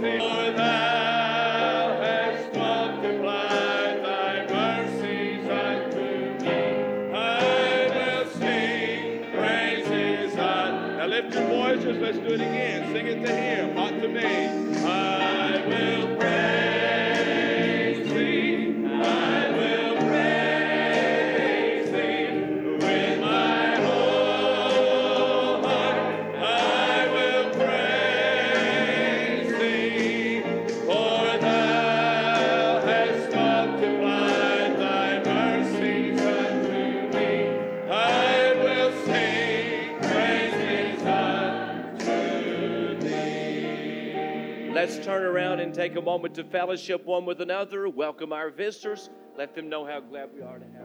for that. take a moment to fellowship one with another, welcome our visitors, let them know how glad we are to have.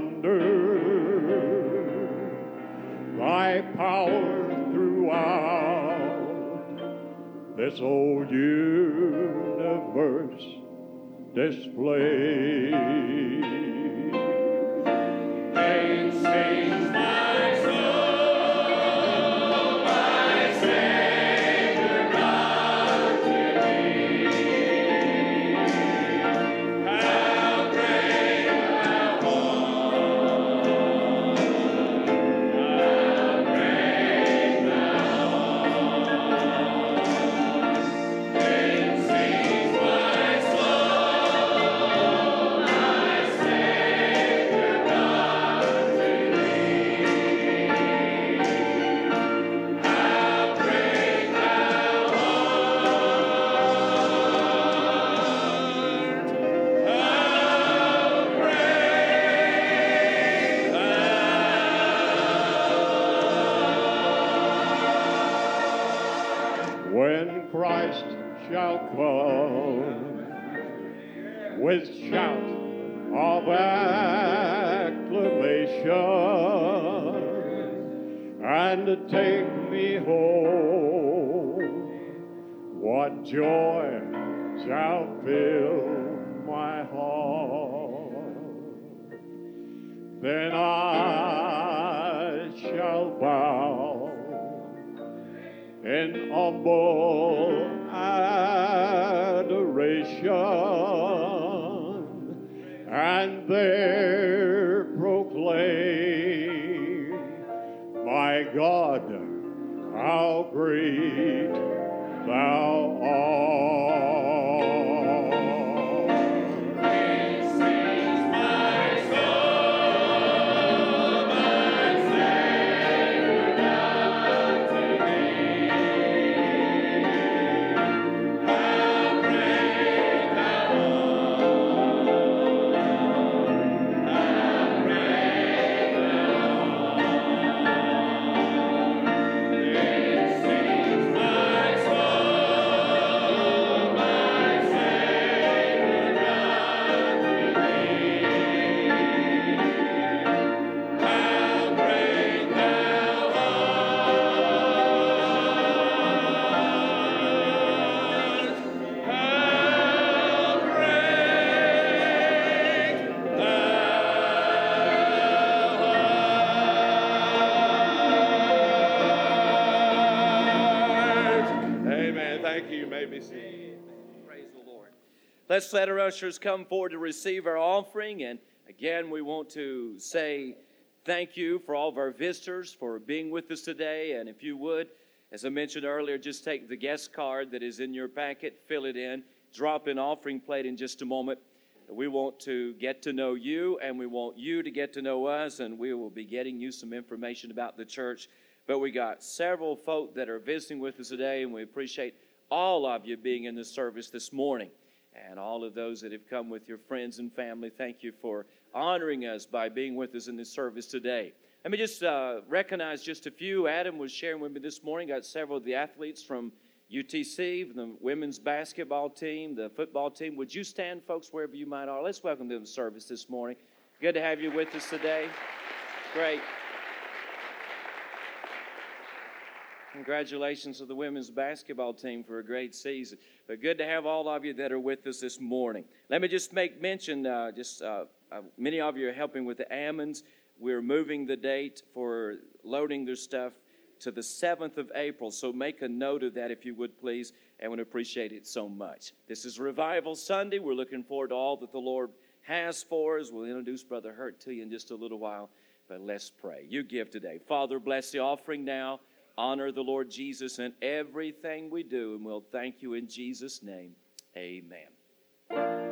Rolling thy power throughout this old universe display. Let's let our ushers come forward to receive our offering. And again, we want to say thank you for all of our visitors for being with us today. And if you would, as I mentioned earlier, just take the guest card that is in your packet, fill it in, drop an offering plate in just a moment. We want to get to know you, and we want you to get to know us, and we will be getting you some information about the church. But we got several folk that are visiting with us today, and we appreciate all of you being in the service this morning. And all of those that have come with your friends and family, thank you for honoring us by being with us in this service today. Let me just uh, recognize just a few. Adam was sharing with me this morning, got several of the athletes from UTC, the women's basketball team, the football team. Would you stand, folks, wherever you might are? Let's welcome them to the service this morning. Good to have you with us today. Great. Congratulations to the women's basketball team for a great season. But good to have all of you that are with us this morning. Let me just make mention, uh, just uh, uh, many of you are helping with the Ammons. We're moving the date for loading their stuff to the 7th of April. So make a note of that if you would please, and would appreciate it so much. This is Revival Sunday. We're looking forward to all that the Lord has for us. We'll introduce Brother Hurt to you in just a little while, but let's pray. You give today. Father, bless the offering now. Honor the Lord Jesus in everything we do, and we'll thank you in Jesus' name. Amen.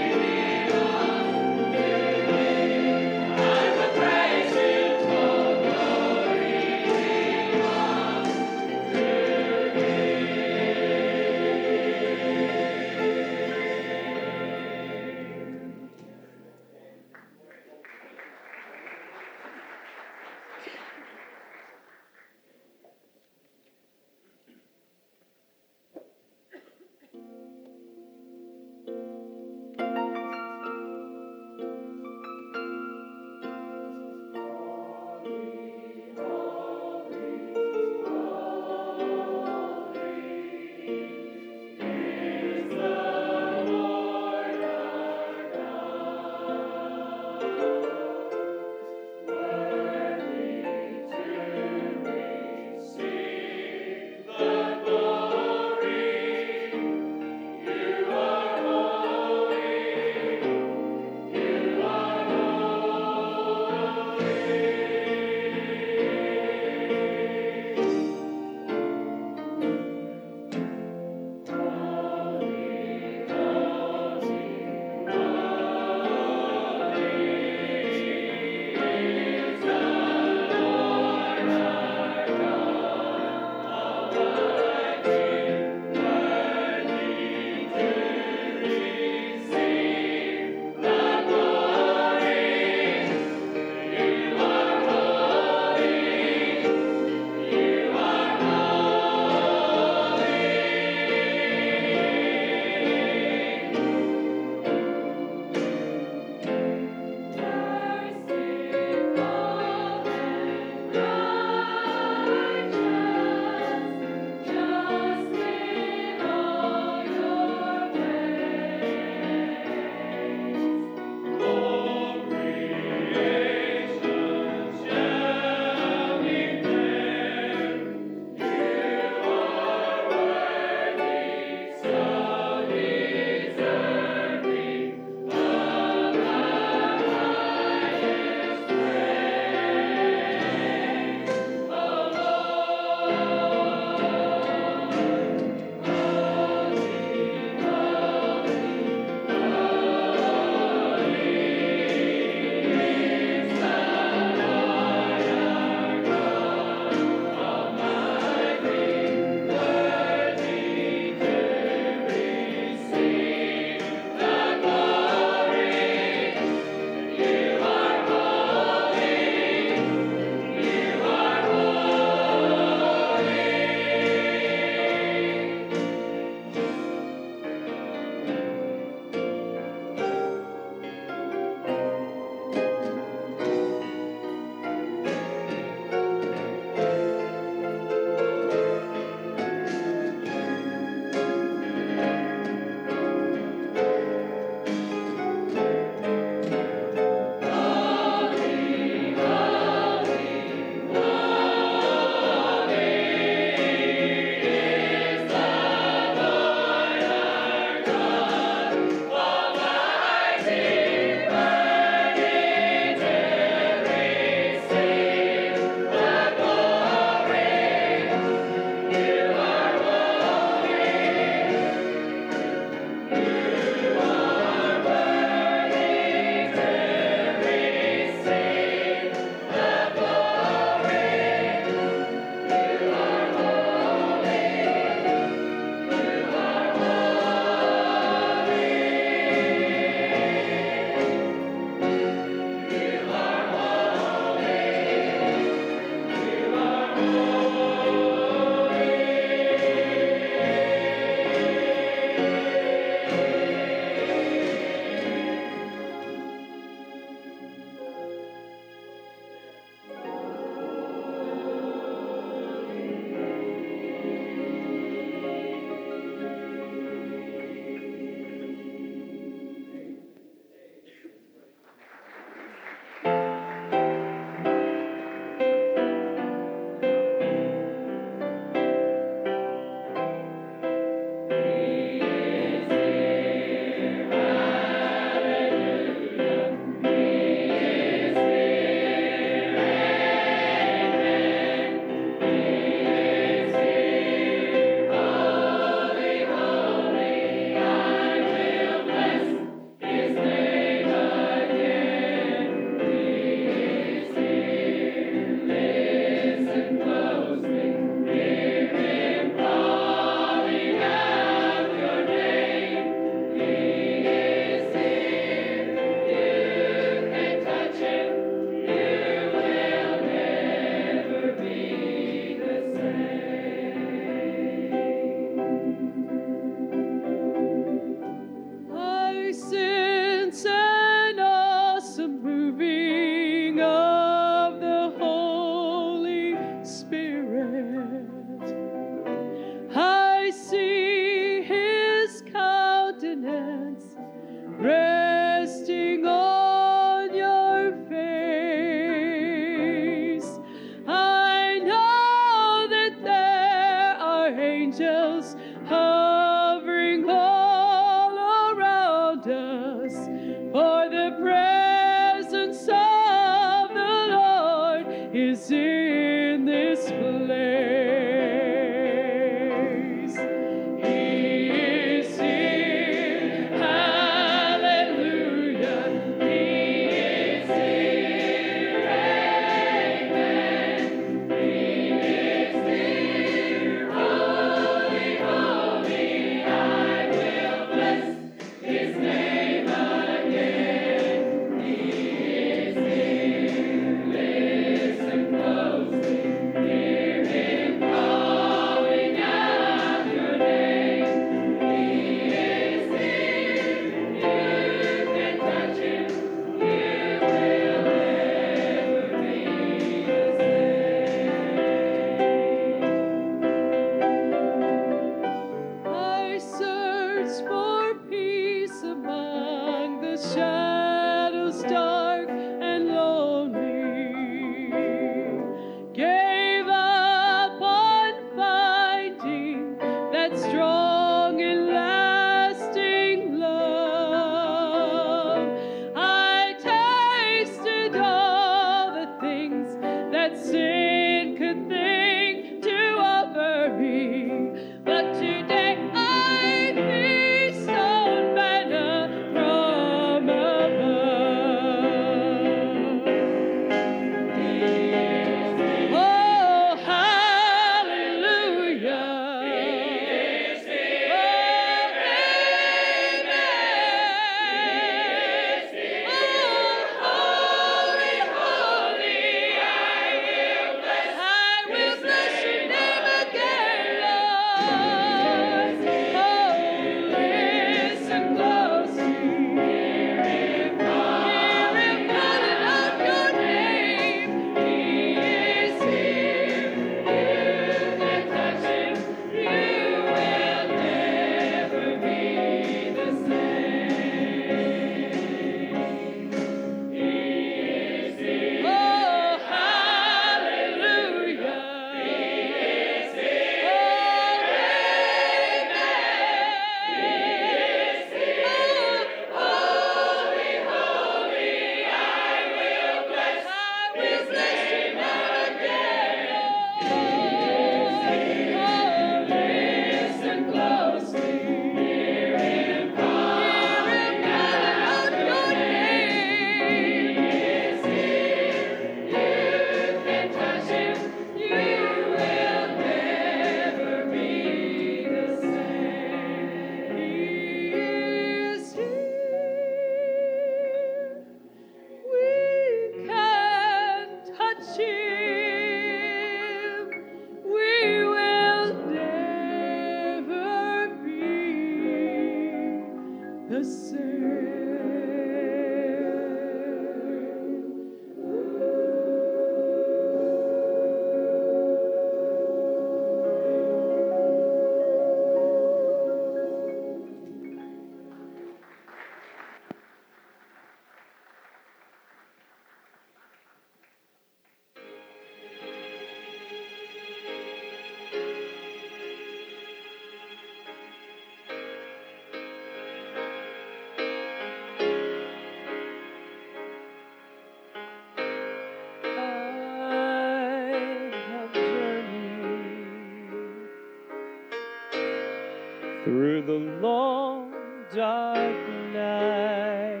the long dark night.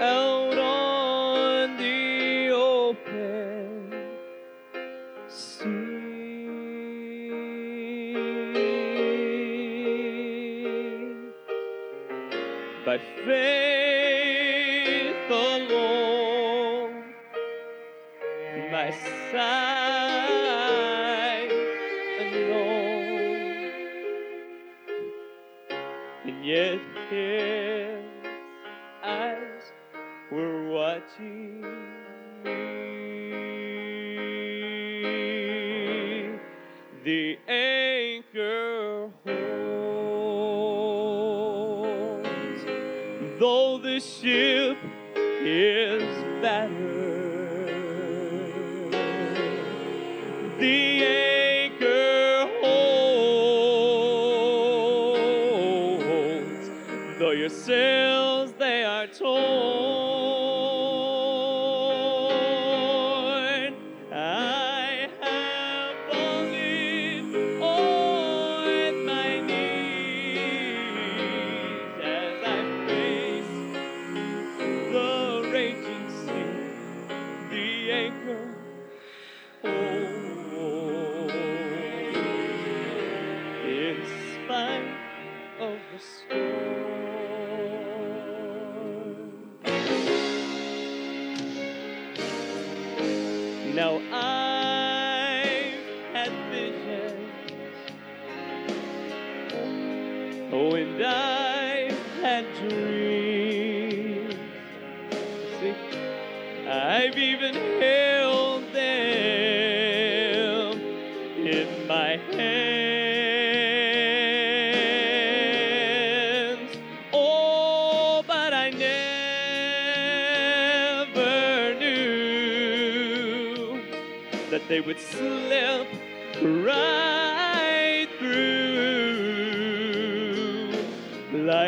Out on the open sea. By faith alone, my side.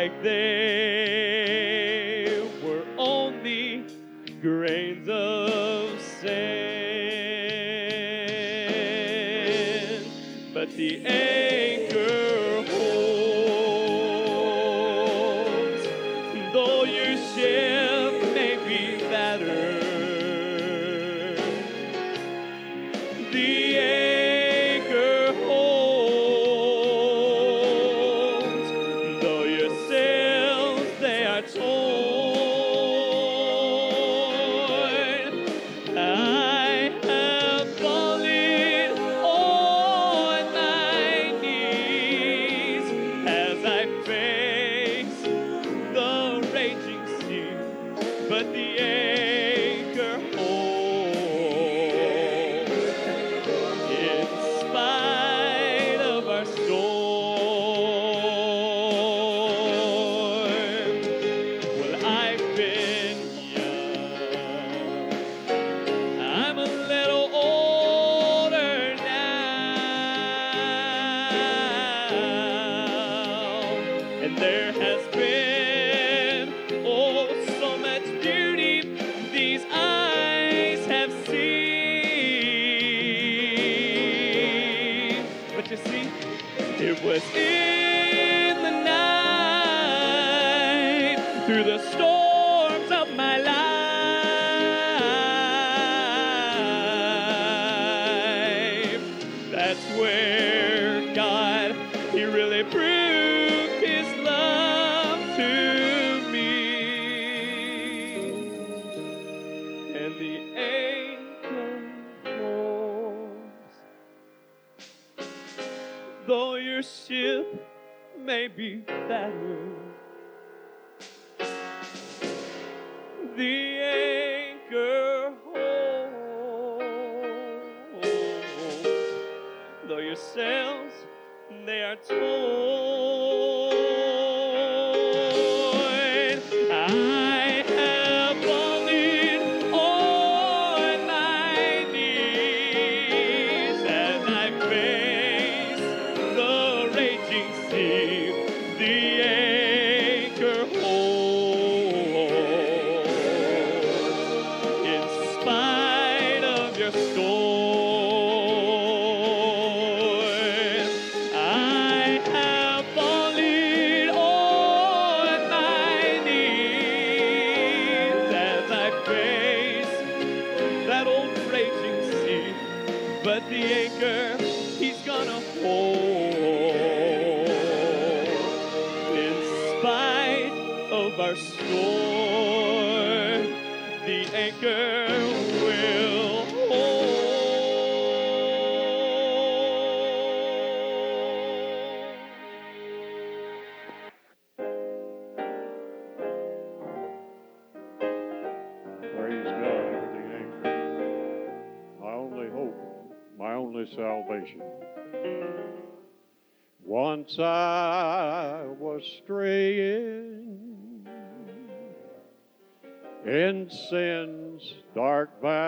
like this. though your ship may be battered. The anchor holds, though your sails they are torn. sin's dark valley.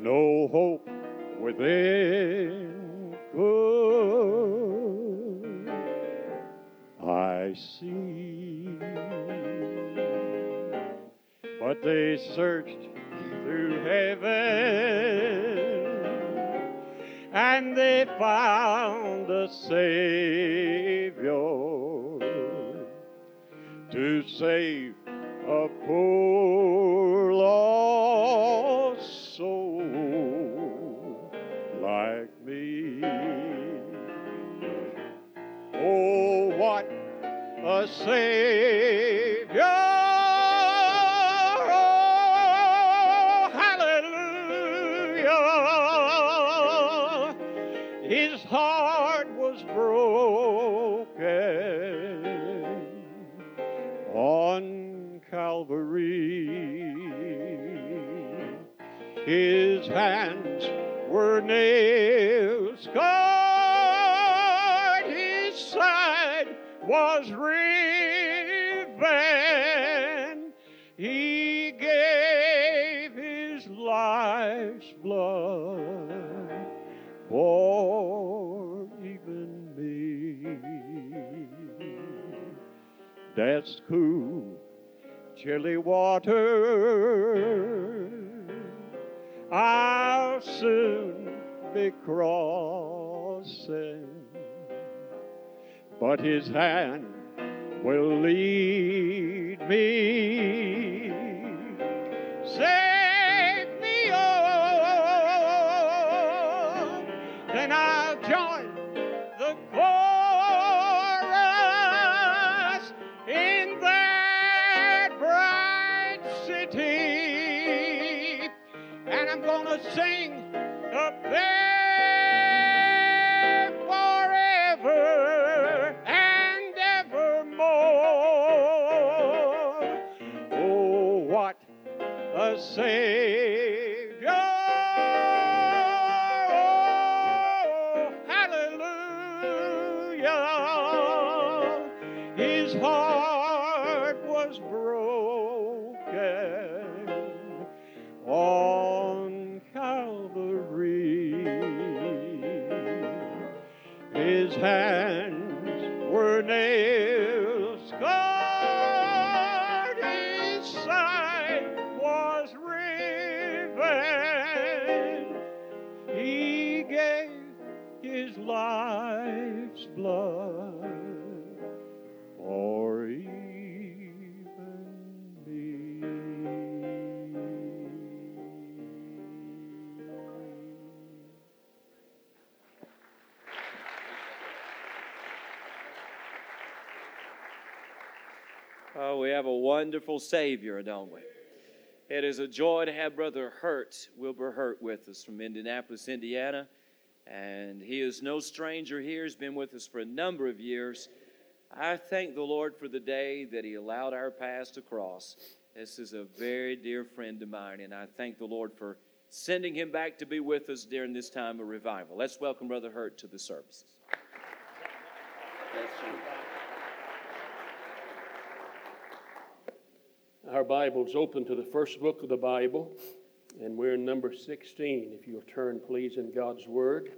No hope within could I see. But they searched through heaven and they found a Savior to save a poor lost soul like me. Oh, what a sin! Chilly water. I'll soon be crossing, but his hand will lead me. His heart was broken wonderful Savior, don't we? It is a joy to have Brother Hurt, Wilbur Hurt, with us from Indianapolis, Indiana. And he is no stranger here. He's been with us for a number of years. I thank the Lord for the day that he allowed our paths to cross. This is a very dear friend of mine, and I thank the Lord for sending him back to be with us during this time of revival. Let's welcome Brother Hurt to the services. Our Bible's open to the first book of the Bible, and we're in number 16. If you'll turn, please, in God's Word.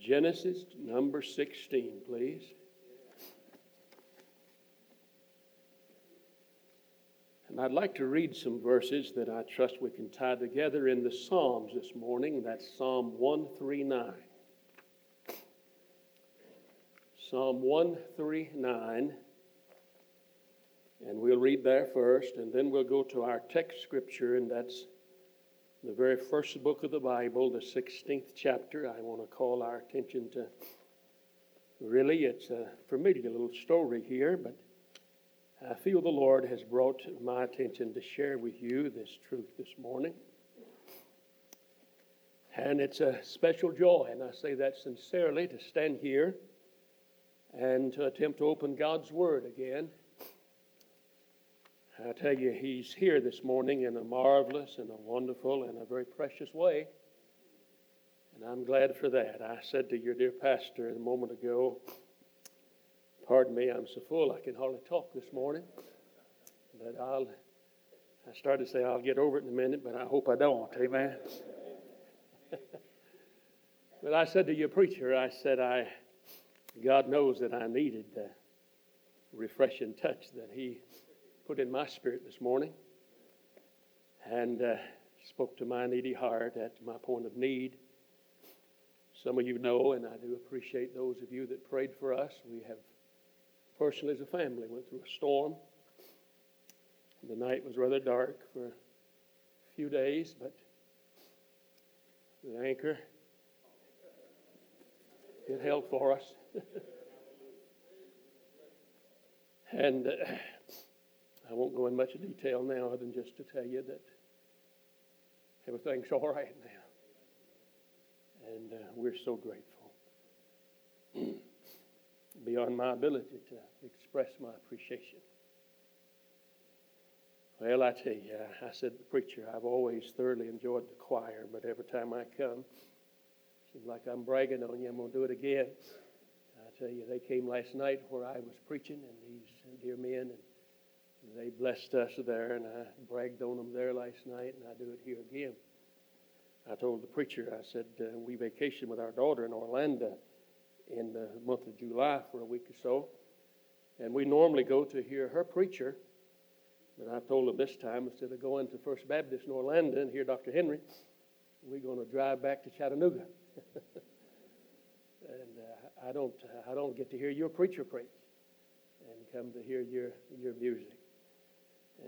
Genesis number 16, please. And I'd like to read some verses that I trust we can tie together in the Psalms this morning. That's Psalm 139. Psalm 139. And we'll read there first, and then we'll go to our text scripture, and that's the very first book of the Bible, the 16th chapter. I want to call our attention to really, it's a familiar little story here, but I feel the Lord has brought my attention to share with you this truth this morning. And it's a special joy, and I say that sincerely, to stand here and to attempt to open God's Word again. I tell you, He's here this morning in a marvelous and a wonderful and a very precious way. And I'm glad for that. I said to your dear pastor a moment ago, Pardon me, I'm so full I can hardly talk this morning. But I'll, I started to say I'll get over it in a minute, but I hope I don't. Amen. but I said to your preacher, I said, I, God knows that I needed the refreshing touch that He put in my spirit this morning and uh, spoke to my needy heart at my point of need. Some of you know, and I do appreciate those of you that prayed for us. We have, personally as a family, went through a storm. The night was rather dark for a few days, but the anchor, it held for us. and uh, I won't go in much detail now, other than just to tell you that everything's all right now. And uh, we're so grateful. Beyond my ability to express my appreciation. Well, I tell you, I said, preacher, I've always thoroughly enjoyed the choir, but every time I come, seems like I'm bragging on you. I'm going to do it again. I tell you, they came last night where I was preaching, and these dear men, and they blessed us there, and I bragged on them there last night, and I do it here again. I told the preacher, I said, uh, we vacationed with our daughter in Orlando in the month of July for a week or so. And we normally go to hear her preacher. But I told him this time, instead of going to First Baptist in Orlando and hear Dr. Henry, we're going to drive back to Chattanooga. and uh, I, don't, I don't get to hear your preacher preach and come to hear your, your music.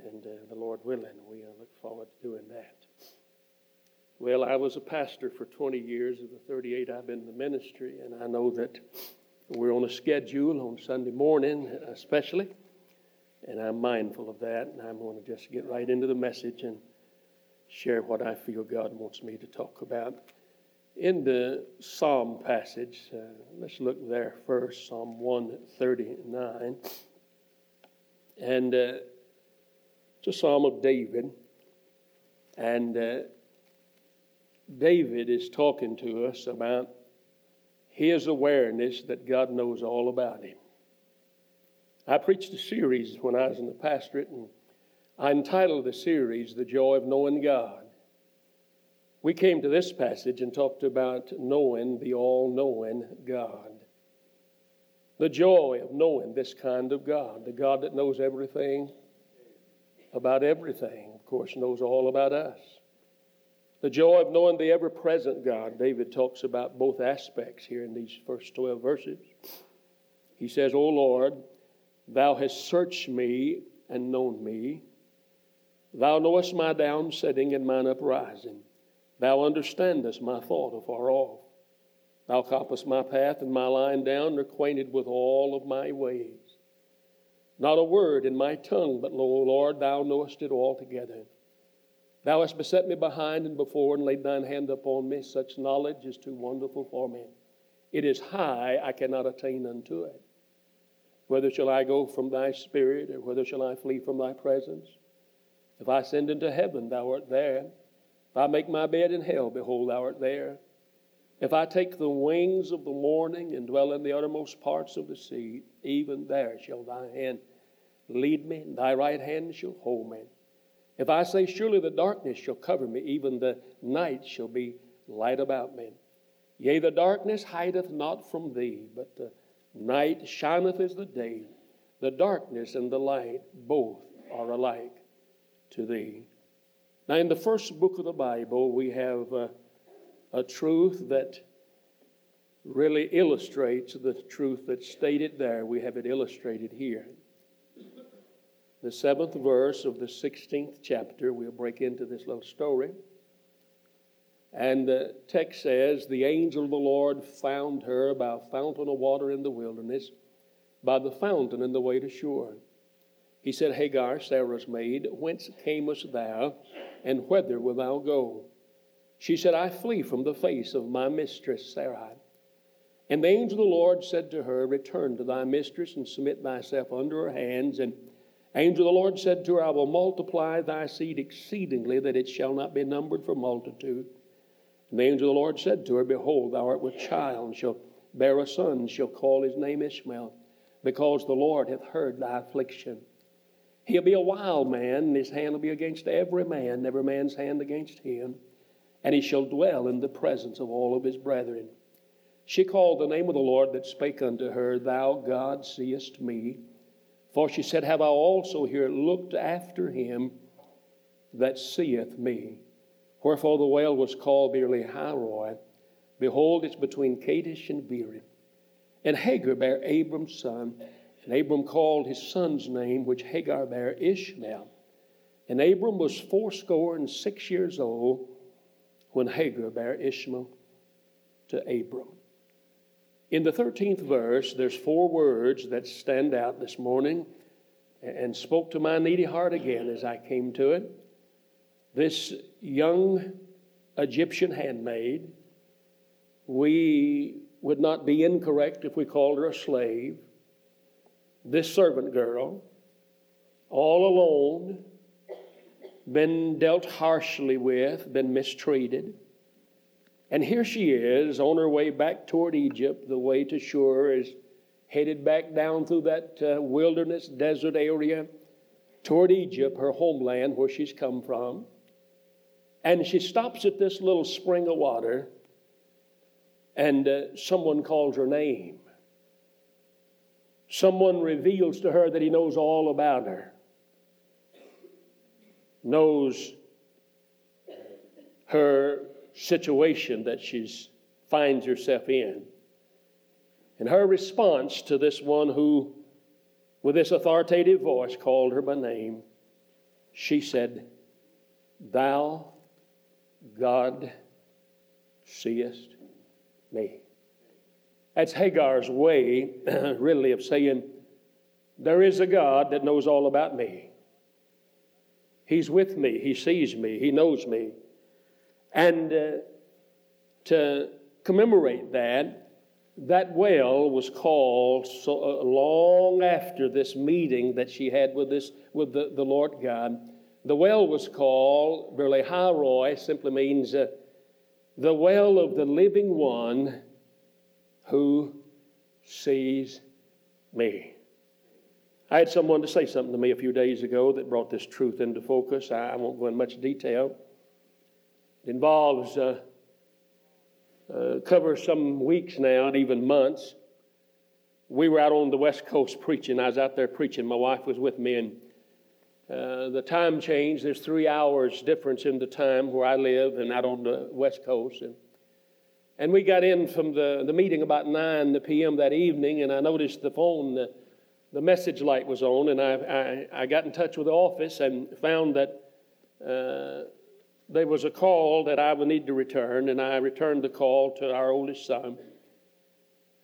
And uh, the Lord willing, we look forward to doing that. Well, I was a pastor for 20 years of the 38 I've been in the ministry, and I know that we're on a schedule on Sunday morning, especially, and I'm mindful of that, and I'm going to just get right into the message and share what I feel God wants me to talk about. In the Psalm passage, uh, let's look there first, Psalm 139. And uh, it's a psalm of David. And uh, David is talking to us about his awareness that God knows all about him. I preached a series when I was in the pastorate, and I entitled the series The Joy of Knowing God. We came to this passage and talked about knowing the all knowing God. The joy of knowing this kind of God, the God that knows everything about everything, of course, knows all about us. The joy of knowing the ever present God. David talks about both aspects here in these first 12 verses. He says, O Lord, thou hast searched me and known me. Thou knowest my downsetting and mine uprising. Thou understandest my thought afar off. Thou compassest my path and my lying down, acquainted with all of my ways. Not a word in my tongue, but, lo, Lord, thou knowest it altogether. Thou hast beset me behind and before, and laid thine hand upon me. Such knowledge is too wonderful for me. It is high, I cannot attain unto it. Whether shall I go from thy spirit, or whether shall I flee from thy presence? If I ascend into heaven, thou art there. If I make my bed in hell, behold, thou art there. If I take the wings of the morning and dwell in the uttermost parts of the sea, even there shall thy hand lead me, and thy right hand shall hold me. If I say, Surely the darkness shall cover me, even the night shall be light about me. Yea, the darkness hideth not from thee, but the night shineth as the day. The darkness and the light both are alike to thee. Now, in the first book of the Bible, we have uh, a truth that really illustrates the truth that's stated there. We have it illustrated here the seventh verse of the 16th chapter. We'll break into this little story. And the text says, The angel of the Lord found her by a fountain of water in the wilderness, by the fountain in the way to Shur. He said, Hagar, Sarah's maid, whence camest thou, and whither wilt thou go? She said, I flee from the face of my mistress Sarai. And the angel of the Lord said to her, Return to thy mistress and submit thyself under her hands, and Angel of the Lord said to her, I will multiply thy seed exceedingly, that it shall not be numbered for multitude. And the angel of the Lord said to her, Behold, thou art with child, and shall bear a son, and shall call his name Ishmael, because the Lord hath heard thy affliction. He'll be a wild man, and his hand will be against every man, every man's hand against him, and he shall dwell in the presence of all of his brethren. She called the name of the Lord that spake unto her, Thou God seest me. For she said, Have I also here looked after him that seeth me? Wherefore the well was called Beer-lahai-roi. Behold, it's between Kadesh and Bered. And Hagar bare Abram's son, and Abram called his son's name, which Hagar bare Ishmael. And Abram was fourscore and six years old when Hagar bare Ishmael to Abram. In the 13th verse, there's four words that stand out this morning and spoke to my needy heart again as I came to it. This young Egyptian handmaid, we would not be incorrect if we called her a slave. This servant girl, all alone, been dealt harshly with, been mistreated. And here she is on her way back toward Egypt. The way to Shur is headed back down through that uh, wilderness desert area toward Egypt, her homeland where she's come from. And she stops at this little spring of water, and uh, someone calls her name. Someone reveals to her that he knows all about her, knows her situation that she finds herself in. And her response to this one who, with this authoritative voice, called her by name, she said, Thou, God, seest me. That's Hagar's way, really, of saying, There is a God that knows all about me. He's with me, He sees me, He knows me. And uh, to commemorate that, that well was called so uh, long after this meeting that she had with this with the, the Lord God. The well was called Beer-lahai-roi, simply means uh, the well of the living one who sees me. I had someone to say something to me a few days ago that brought this truth into focus. I, I won't go in much detail. It involves uh, uh, cover some weeks now and even months. We were out on the West Coast preaching. I was out there preaching. My wife was with me, and uh, the time changed. There's three hours difference in the time where I live and out on the West Coast. And, and we got in from the, the meeting about 9 p.m. that evening, and I noticed the phone, the, message light was on, and I, I, I got in touch with the office and found that uh, there was a call that I would need to return, and I returned the call to our oldest son.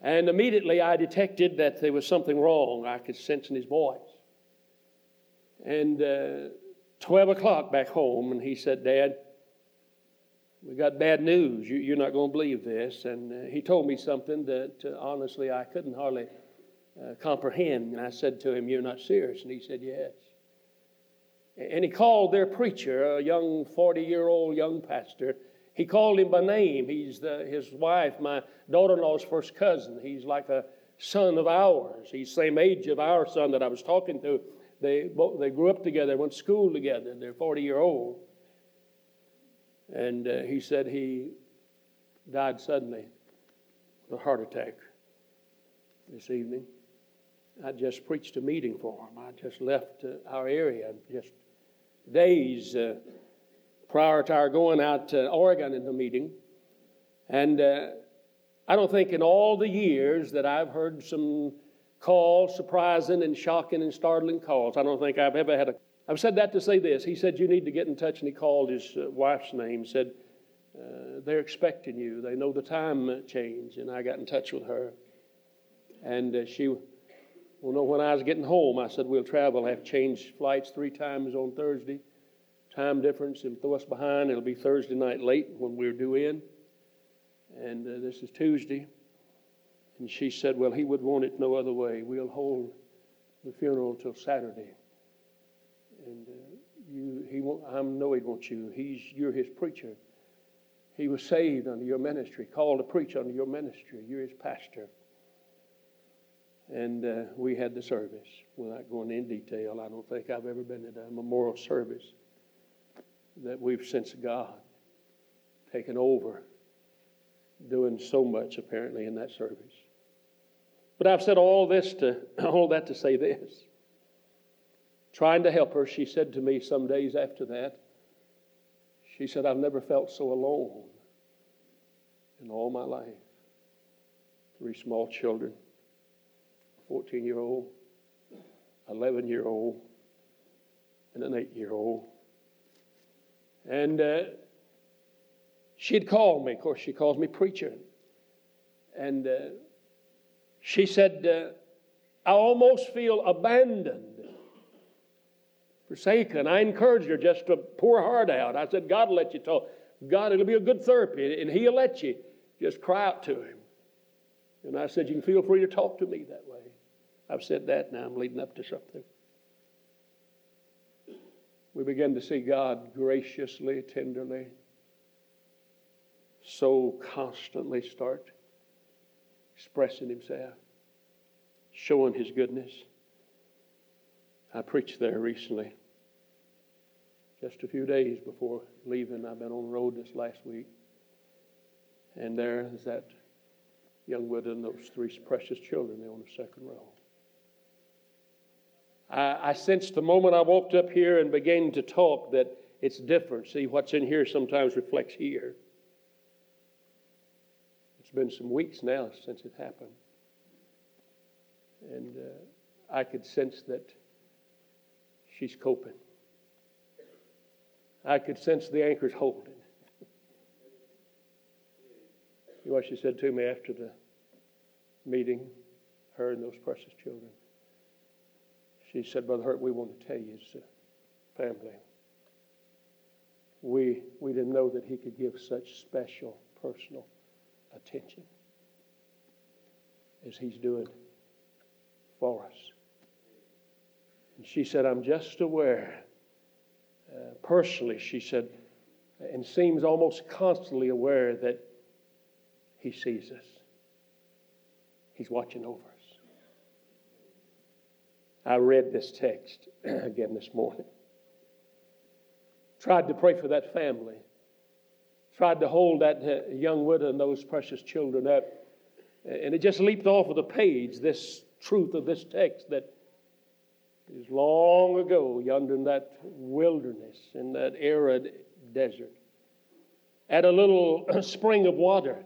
And immediately I detected that there was something wrong. I could sense in his voice. And uh, 12 o'clock back home, and he said, Dad, we got bad news. You, are not going to believe this. And uh, he told me something that uh, honestly I couldn't hardly uh, comprehend. And I said to him, You're not serious? And he said, Yes. And he called their preacher, a young 40 year old young pastor, he called him by name. He's the, his wife, my daughter in law's first cousin. He's like a son of ours. He's the same age of our son that I was talking to. They, both, they grew up together, went to school together. They're 40 year old. And uh, he said he died suddenly a heart attack this evening. I just preached a meeting for him. I just left uh, our area just days uh, prior to our going out to Oregon in the meeting. And uh, I don't think in all the years that I've heard some calls, surprising and shocking and startling calls, I don't think I've ever had a. I've said that to say this. He said, You need to get in touch, and he called his uh, wife's name, said, uh, They're expecting you. They know the time change. And I got in touch with her. And uh, she well, no, when I was getting home, I said, We'll travel. I have changed flights three times on Thursday. Time difference, and throw us behind. It'll be Thursday night late when we're due in. And uh, this is Tuesday. And she said, Well, he would want it no other way. We'll hold the funeral till Saturday. And uh, you, he won't, I know he wants you. He's, you're his preacher. He was saved under your ministry, called to preach under your ministry. You're his pastor. And uh, we had the service. Without going in detail, I don't think I've ever been at a memorial service that we've since God taken over, doing so much apparently in that service. But I've said all this to all that to say this. Trying to help her, she said to me some days after that, she said, I've never felt so alone in all my life. Three small children 14 year old, 11 year old, and an 8 year old. And uh, she'd call me. Of course, she calls me preacher. And uh, she said, uh, I almost feel abandoned, forsaken. I encouraged her just to pour her heart out. I said, God will let you talk. God, it'll be a good therapy, and He'll let you just cry out to Him. And I said, You can feel free to talk to me that way. I've said that, now I'm leading up to something. we begin to see God graciously, tenderly, so constantly start expressing Himself, showing His goodness. I preached there recently, just a few days before leaving. I've been on the road this last week. And there is that young widow and those three precious children there on the second row. I, I sensed the moment I walked up here and began to talk that it's different. See, what's in here sometimes reflects here. It's been some weeks now since it happened. And uh, I could sense that she's coping. I could sense the anchor's holding. You know what she said to me after the meeting, her and those precious children? She said, Brother Hurt, we want to tell you as a family, we, we didn't know that he could give such special personal attention as he's doing for us. And she said, I'm just aware, uh, personally, she said, and seems almost constantly aware that he sees us. He's watching over. I read this text again this morning. Tried to pray for that family. Tried to hold that young widow and those precious children up. And it just leaped off of the page, this truth of this text that is long ago, yonder in that wilderness, in that arid desert, at a little spring of water.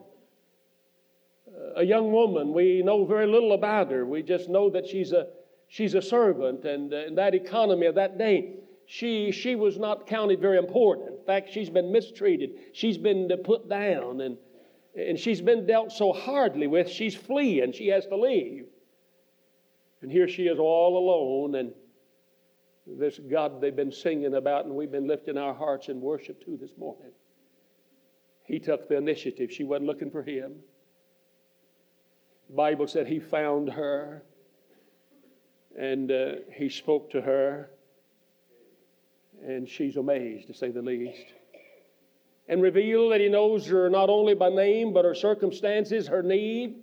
A young woman, we know very little about her. We just know that she's a she's a servant, and uh, in that economy of that day, she, she was not counted very important. In fact, she's been mistreated. She's been uh, put down, and, and she's been dealt so hardly with. She's fleeing. She has to leave. And here she is all alone, and this God they've been singing about, and we've been lifting our hearts in worship to this morning. He took the initiative. She wasn't looking for him. The Bible said he found her and uh, he spoke to her, and she's amazed, to say the least. And revealed that he knows her not only by name, but her circumstances, her need.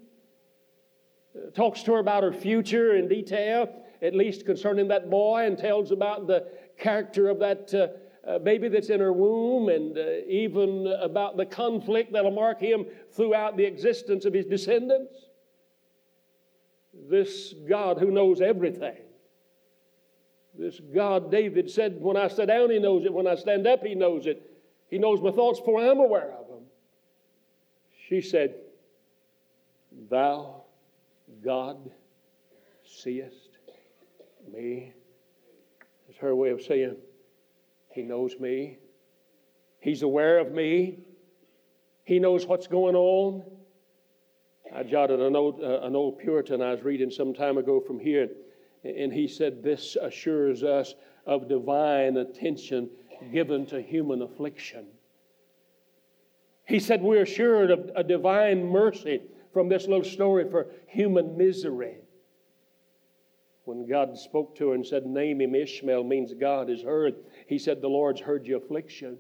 Uh, talks to her about her future in detail, at least concerning that boy, and tells about the character of that uh, uh, baby that's in her womb, and uh, even about the conflict that'll mark him throughout the existence of his descendants this God who knows everything. This God, David said, when I sit down, he knows it. When I stand up, he knows it. He knows my thoughts before I'm aware of them. She said, Thou, God, seest me. It's her way of saying, He knows me. He's aware of me. He knows what's going on. I jotted an old, uh, an old Puritan I was reading some time ago from here, and he said, This assures us of divine attention given to human affliction. He said, We're assured of a divine mercy from this little story for human misery. When God spoke to her and said, Name him Ishmael means God has heard, he said, The Lord's heard your affliction.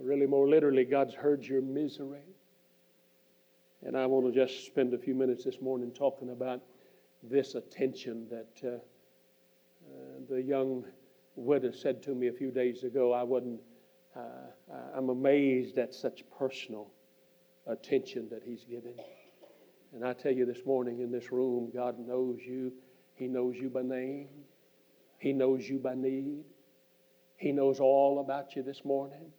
Really, more literally, God's heard your misery. And I want to just spend a few minutes this morning talking about this attention that uh, uh, the young widow said to me a few days ago. I wasn't, uh, I'm amazed at such personal attention that He's given. And I tell you this morning in this room, God knows you. He knows you by name, He knows you by need. He knows all about you this morning.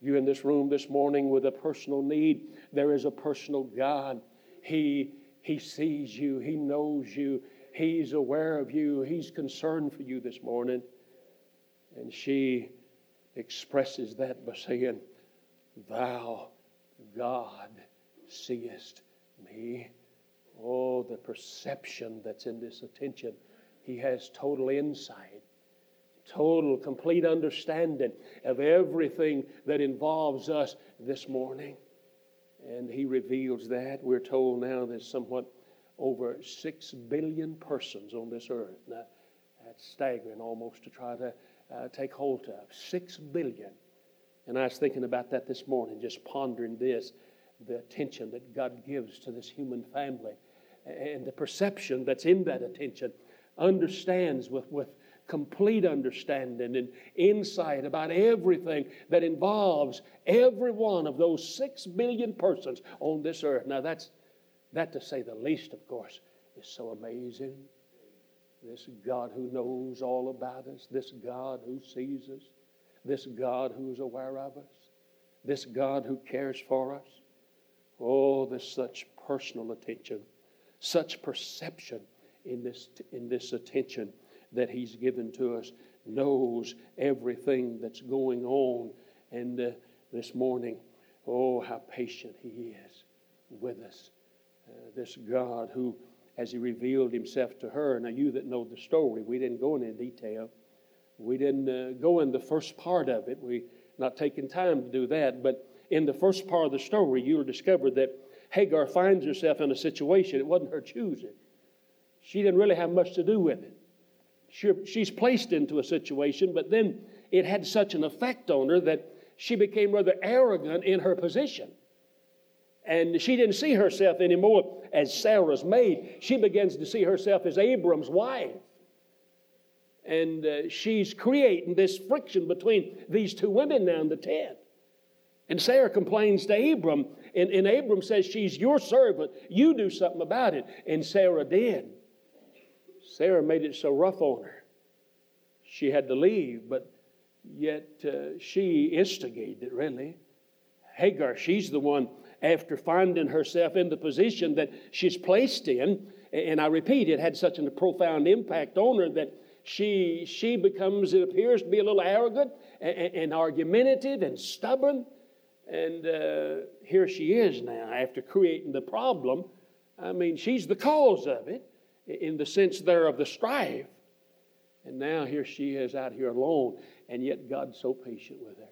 You in this room this morning with a personal need, there is a personal God. He, he sees you, He knows you, He's aware of you, He's concerned for you this morning. And she expresses that by saying, Thou, God, seest me. Oh, the perception that's in this attention. He has total insight total, complete understanding of everything that involves us this morning. And he reveals that. We're told now there's somewhat over six billion persons on this earth. Now, that's staggering almost to try to uh, take hold of. Six billion. And I was thinking about that this morning, just pondering this the attention that God gives to this human family and the perception that's in that attention understands with, with complete understanding and insight about everything that involves every one of those six billion persons on this earth. Now, that's that to say the least, of course, is so amazing. This God who knows all about us, this God who sees us, this God who's aware of us, this God who cares for us. Oh, there's such personal attention, such perception in this, in this attention that He's given to us, knows everything that's going on. And uh, this morning, oh, how patient He is with us. Uh, this God who, as He revealed Himself to her, now you that know the story, we didn't go into detail. We didn't uh, go in the first part of it. We not taking time to do that, but in the first part of the story, you'll discover that Hagar finds herself in a situation. It wasn't her choosing. She didn't really have much to do with it. She, she's placed into a situation, but then it had such an effect on her that she became rather arrogant in her position. And she didn't see herself anymore as Sarah's maid. She begins to see herself as Abram's wife. And uh, she's creating this friction between these two women now in the tent. And Sarah complains to Abram, and, and Abram says, She's your servant. You do something about it. And Sarah did. Sarah made it so rough on her. She had to leave, but yet uh, she instigated it, really. Hagar, she's the one, after finding herself in the position that she's placed in, and I repeat, it had such a profound impact on her that she, she becomes, it appears to be a little arrogant and, and argumentative and stubborn. And uh, here she is now, after creating the problem. I mean, she's the cause of it in the sense there of the strife. And now here she is out here alone, and yet God's so patient with her.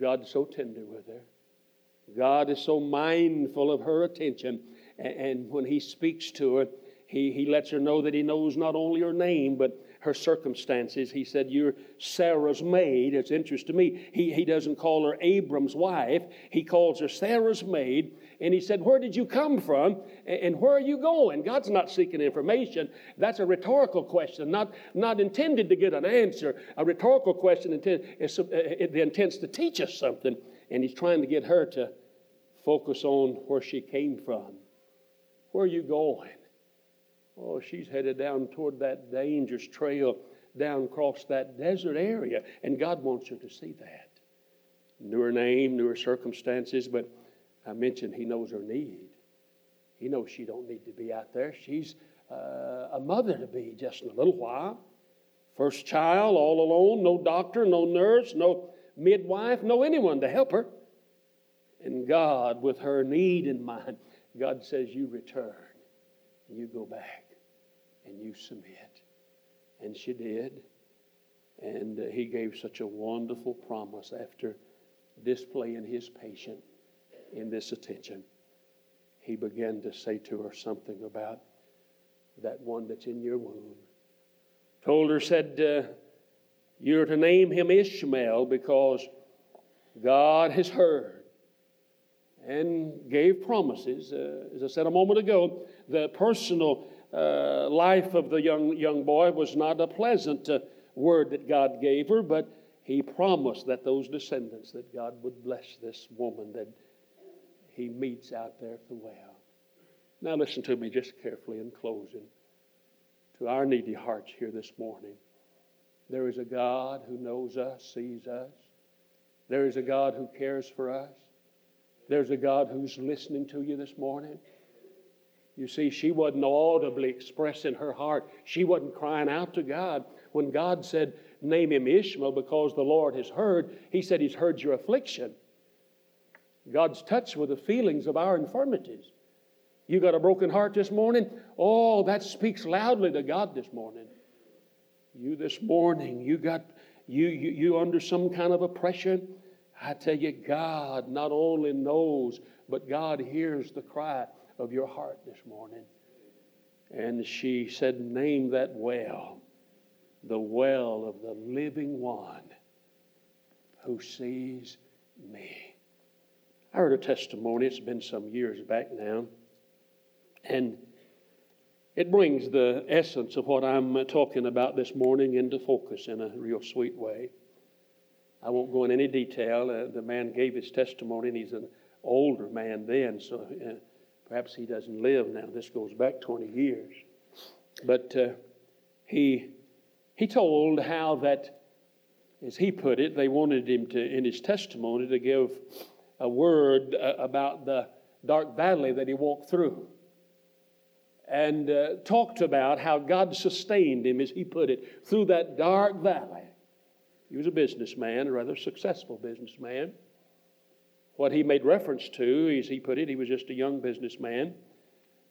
God's so tender with her. God is so mindful of her attention. And when He speaks to her, He, he lets her know that He knows not only her name, but her circumstances. He said, You're Sarah's maid. It's interesting to me. He, he doesn't call her Abram's wife, he calls her Sarah's maid. And he said, Where did you come from? And where are you going? God's not seeking information. That's a rhetorical question, not, not intended to get an answer. A rhetorical question intent, is, uh, it intends to teach us something. And he's trying to get her to focus on where she came from. Where are you going? Oh, she's headed down toward that dangerous trail down across that desert area. And God wants her to see that. Knew her name, knew her circumstances, but I mentioned he knows her need. He knows she don't need to be out there. She's uh, a mother to be just in a little while. First child, all alone, no doctor, no nurse, no midwife, no anyone to help her. And God, with her need in mind, God says, You return and you go back and you submit. And she did. And uh, he gave such a wonderful promise after displaying his patience in this attention, he began to say to her something about that one that's in your womb. Told her, said, uh, You're to name him Ishmael because God has heard and gave promises. Uh, as I said a moment ago, the personal uh, life of the young, young boy was not a pleasant uh, word that God gave her, but he promised that those descendants, that God would bless this woman, that he meets out there at the well. Now, listen to me just carefully in closing. To our needy hearts here this morning, there is a God who knows us, sees us. There is a God who cares for us. There's a God who's listening to you this morning. You see, she wasn't audibly expressing her heart. She wasn't crying out to God. When God said, Name him Ishmael because the Lord has heard, He said, He's heard your affliction. God's touched with the feelings of our infirmities. You got a broken heart this morning? Oh, that speaks loudly to God this morning. You this morning, you got you you, you under some kind of oppression. I tell you, God not only knows, but God hears the cry of your heart this morning. And she said, Name that well. the well of the living one who sees me. I heard a testimony, it's been some years back now, and it brings the essence of what I'm talking about this morning into focus in a real sweet way. I won't go in any detail. Uh, the man gave his testimony, and he's an older man then, so uh, perhaps he doesn't live now. This goes back 20 years. But uh, he, he told how that, as he put it, they wanted him to, in his testimony, to give a word uh, about the dark valley that he walked through and uh, talked about how God sustained him, as he put it, through that dark valley. He was a businessman, a rather successful businessman. What he made reference to, as he put it, he was just a young businessman,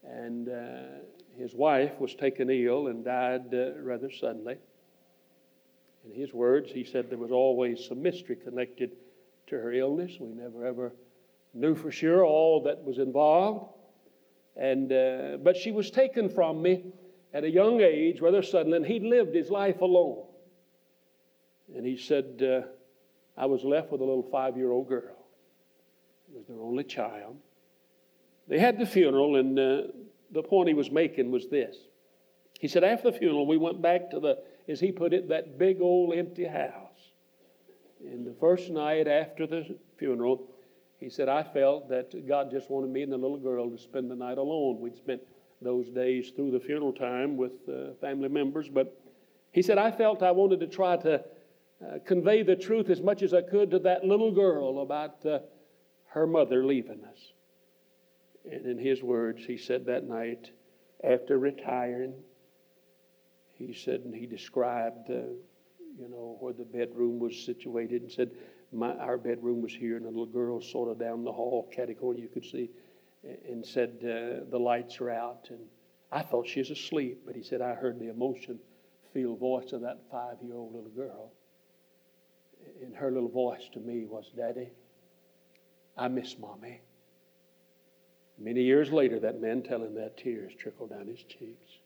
and uh, his wife was taken ill and died uh, rather suddenly. In his words, he said there was always some mystery connected to her illness. We never ever knew for sure all that was involved. And, uh, but she was taken from me at a young age, rather suddenly, and he'd lived his life alone. And he said, uh, I was left with a little five year old girl. It was their only child. They had the funeral, and uh, the point he was making was this. He said, After the funeral, we went back to the, as he put it, that big old empty house. And the first night after the funeral, he said, I felt that God just wanted me and the little girl to spend the night alone. We'd spent those days through the funeral time with uh, family members, but he said, I felt I wanted to try to uh, convey the truth as much as I could to that little girl about uh, her mother leaving us. And in his words, he said that night, after retiring, he said, and he described, uh, you know, where the bedroom was situated and said, my, our bedroom was here, and a little girl sort of down the hall, corner, you could see, and said, uh, The lights are out. And I thought she was asleep, but he said, I heard the emotion filled voice of that five year old little girl. And her little voice to me was, Daddy, I miss mommy. Many years later, that man telling that tears trickled down his cheeks.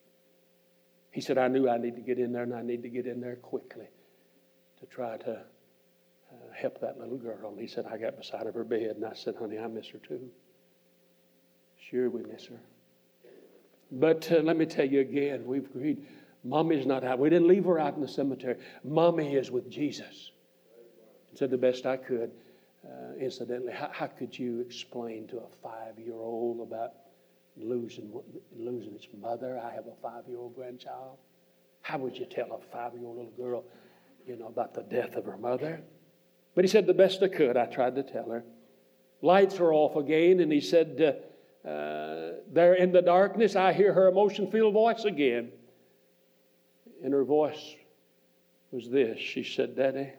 He said, I knew I need to get in there, and I need to get in there quickly to try to uh, help that little girl. And he said, I got beside of her bed, and I said, Honey, I miss her too. Sure, we miss her. But uh, let me tell you again, we've agreed. Mommy's not out. We didn't leave her out in the cemetery. Mommy is with Jesus. I said the best I could. Uh, incidentally, how, how, could you explain to a five year old about losing, losing its mother? I have a five year old grandchild. How would you tell a five year old little girl, you know, about the death of her mother? But he said, the best I could, I tried to tell her. Lights were off again, and he said, uh, uh, there in the darkness, I hear her emotion filled voice again. And her voice was this She said, Daddy,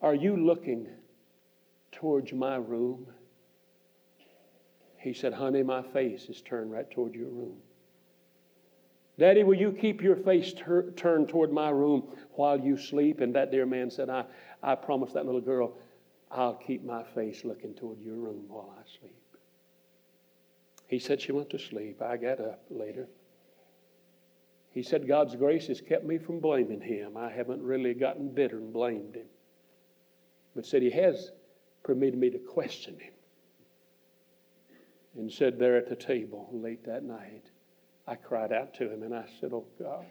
are you looking towards my room? He said, Honey, my face is turned right toward your room. Daddy, will you keep your face ter- turned toward my room while you sleep? And that dear man said, I, I promise that little girl, I'll keep my face looking toward your room while I sleep. He said she went to sleep. I got up later. He said, God's grace has kept me from blaming him. I haven't really gotten bitter and blamed him. But said he has permitted me to question him. And said there at the table late that night, I cried out to him and I said, Oh God,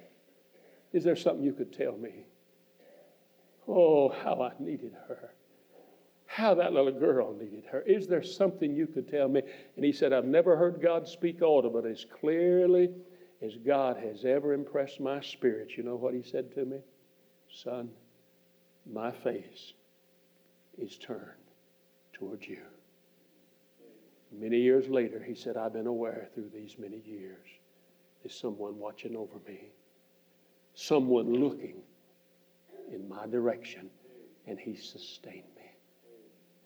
is there something you could tell me? Oh, how I needed her. How that little girl needed her. Is there something you could tell me? And he said, I've never heard God speak audible but as clearly as God has ever impressed my spirit. You know what he said to me? Son, my face is turned towards you. Many years later, he said, I've been aware through these many years is someone watching over me, someone looking in my direction, and He sustained me.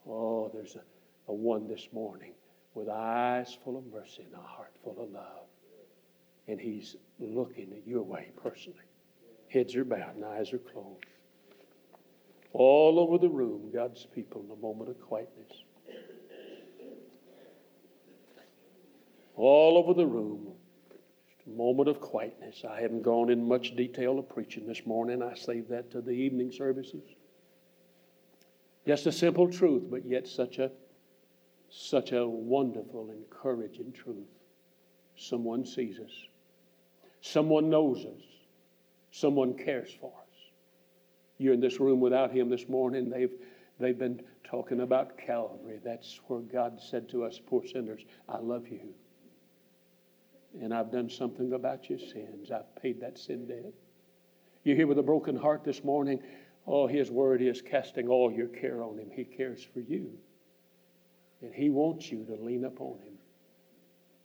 Oh, there's a, a one this morning with eyes full of mercy and a heart full of love. And He's looking at your way personally. Heads are bowed and eyes are closed. All over the room, God's people in a moment of quietness. All over the room, moment of quietness. I haven't gone in much detail of preaching this morning. I save that to the evening services. Just a simple truth, but yet such a such a wonderful, encouraging truth. Someone sees us. Someone knows us. Someone cares for us. You're in this room without him this morning. They've they've been talking about Calvary. That's where God said to us, poor sinners, I love you and I've done something about your sins. I've paid that sin debt. You're here with a broken heart this morning. Oh, His word is casting all your care on Him. He cares for you. And He wants you to lean upon Him.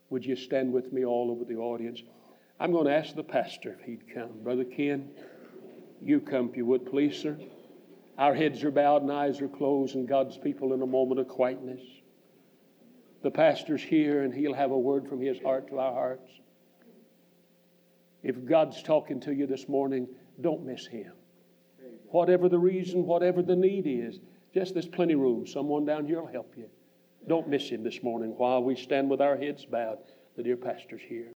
Would you stand with me all over the audience? I'm going to ask the pastor if he'd come. Brother Ken, you come if you would, please, sir. Our heads are bowed and eyes are closed, and God's people in a moment of quietness. The pastor's here and he'll have a word from his heart to our hearts. If God's talking to you this morning, don't miss him. Whatever the reason, whatever the need is, just there's plenty of room. Someone down here will help you. Don't miss him this morning while we stand with our heads bowed. The dear pastor's here.